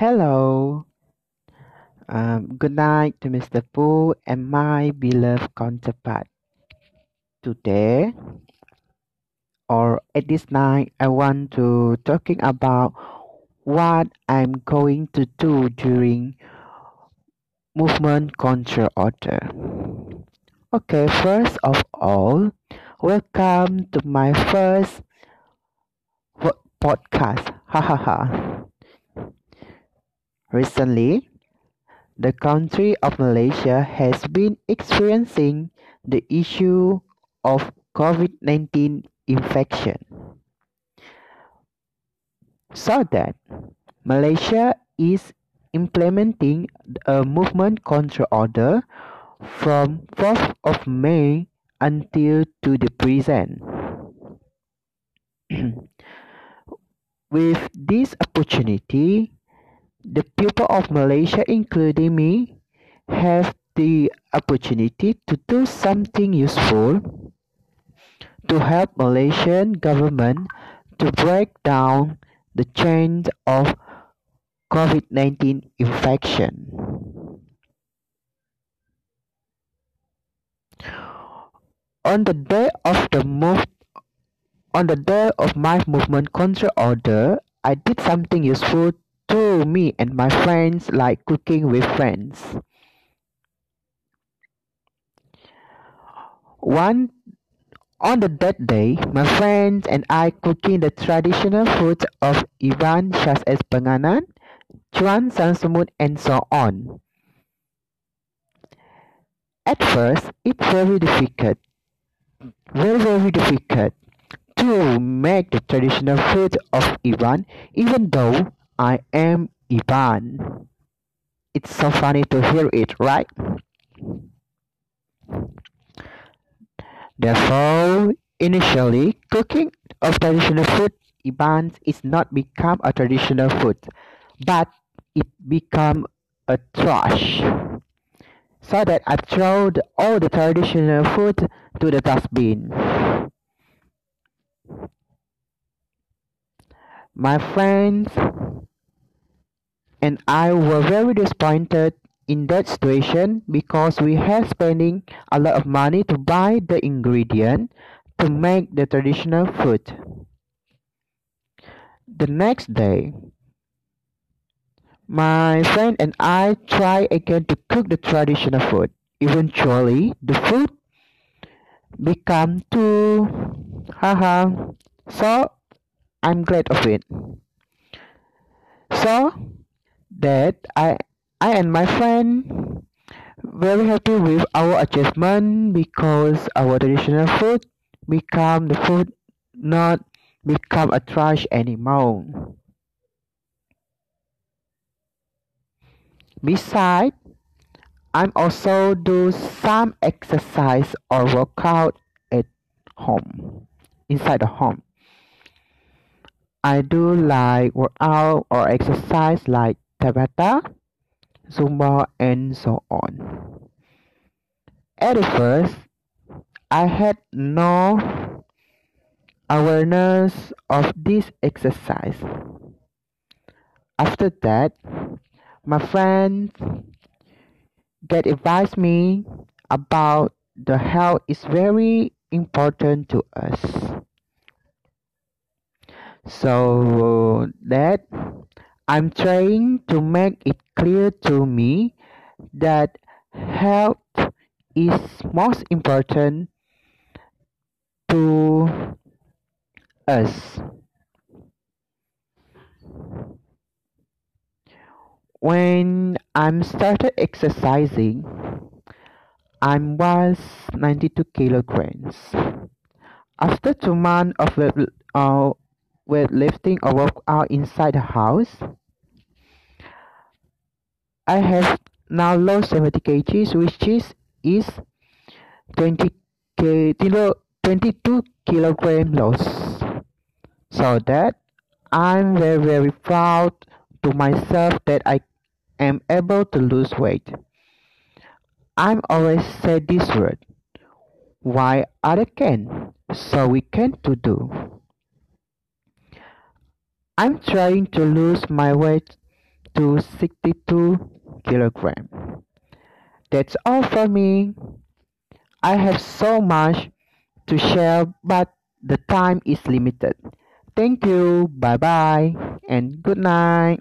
Hello. Um, good night to Mr. Pooh and my beloved counterpart. Today, or at this night, I want to talking about what I'm going to do during movement control order. Okay, first of all, welcome to my first podcast. Ha ha ha. Recently, the country of Malaysia has been experiencing the issue of COVID-19 infection. So that Malaysia is implementing a movement control order from 4th of May until to the present. With this opportunity, the people of Malaysia, including me, have the opportunity to do something useful to help Malaysian government to break down the chain of COVID-19 infection. On the day of the move on the day of my movement control order, I did something useful to me and my friends like cooking with friends. One on the that day, my friends and I cooking the traditional food of Iban such as panganan, chuan, samsamut and so on. At first, it's very difficult, very very difficult to make the traditional food of Iban even though I am Iban. It's so funny to hear it, right? Therefore, initially, cooking of traditional food Iban is not become a traditional food, but it become a trash. So that I throw the, all the traditional food to the dustbin. My friends and I were very disappointed in that situation because we had spending a lot of money to buy the ingredient to make the traditional food. The next day, my friend and I try again to cook the traditional food. Eventually, the food become too haha. So I'm glad of it. So that I I and my friend very happy with our adjustment because our traditional food become the food not become a trash anymore. Besides, I'm also do some exercise or workout at home, inside the home. I do like workout or exercise like Tabata, Zumba, and so on. At first, I had no awareness of this exercise. After that, my friends get advised me about the health is very important to us. So that I'm trying to make it clear to me that health is most important to us. When I'm started exercising, I was 92 kilograms. After two months of uh, weightlifting or workout inside the house, I have now lost 70 kgs, which is is 20 kilo, 22 kilogram loss. So that I'm very very proud to myself that I am able to lose weight. I'm always said this word. Why other can, so we can to do. I'm trying to lose my weight to 62 kilograms. That's all for me. I have so much to share, but the time is limited. Thank you, bye bye, and good night.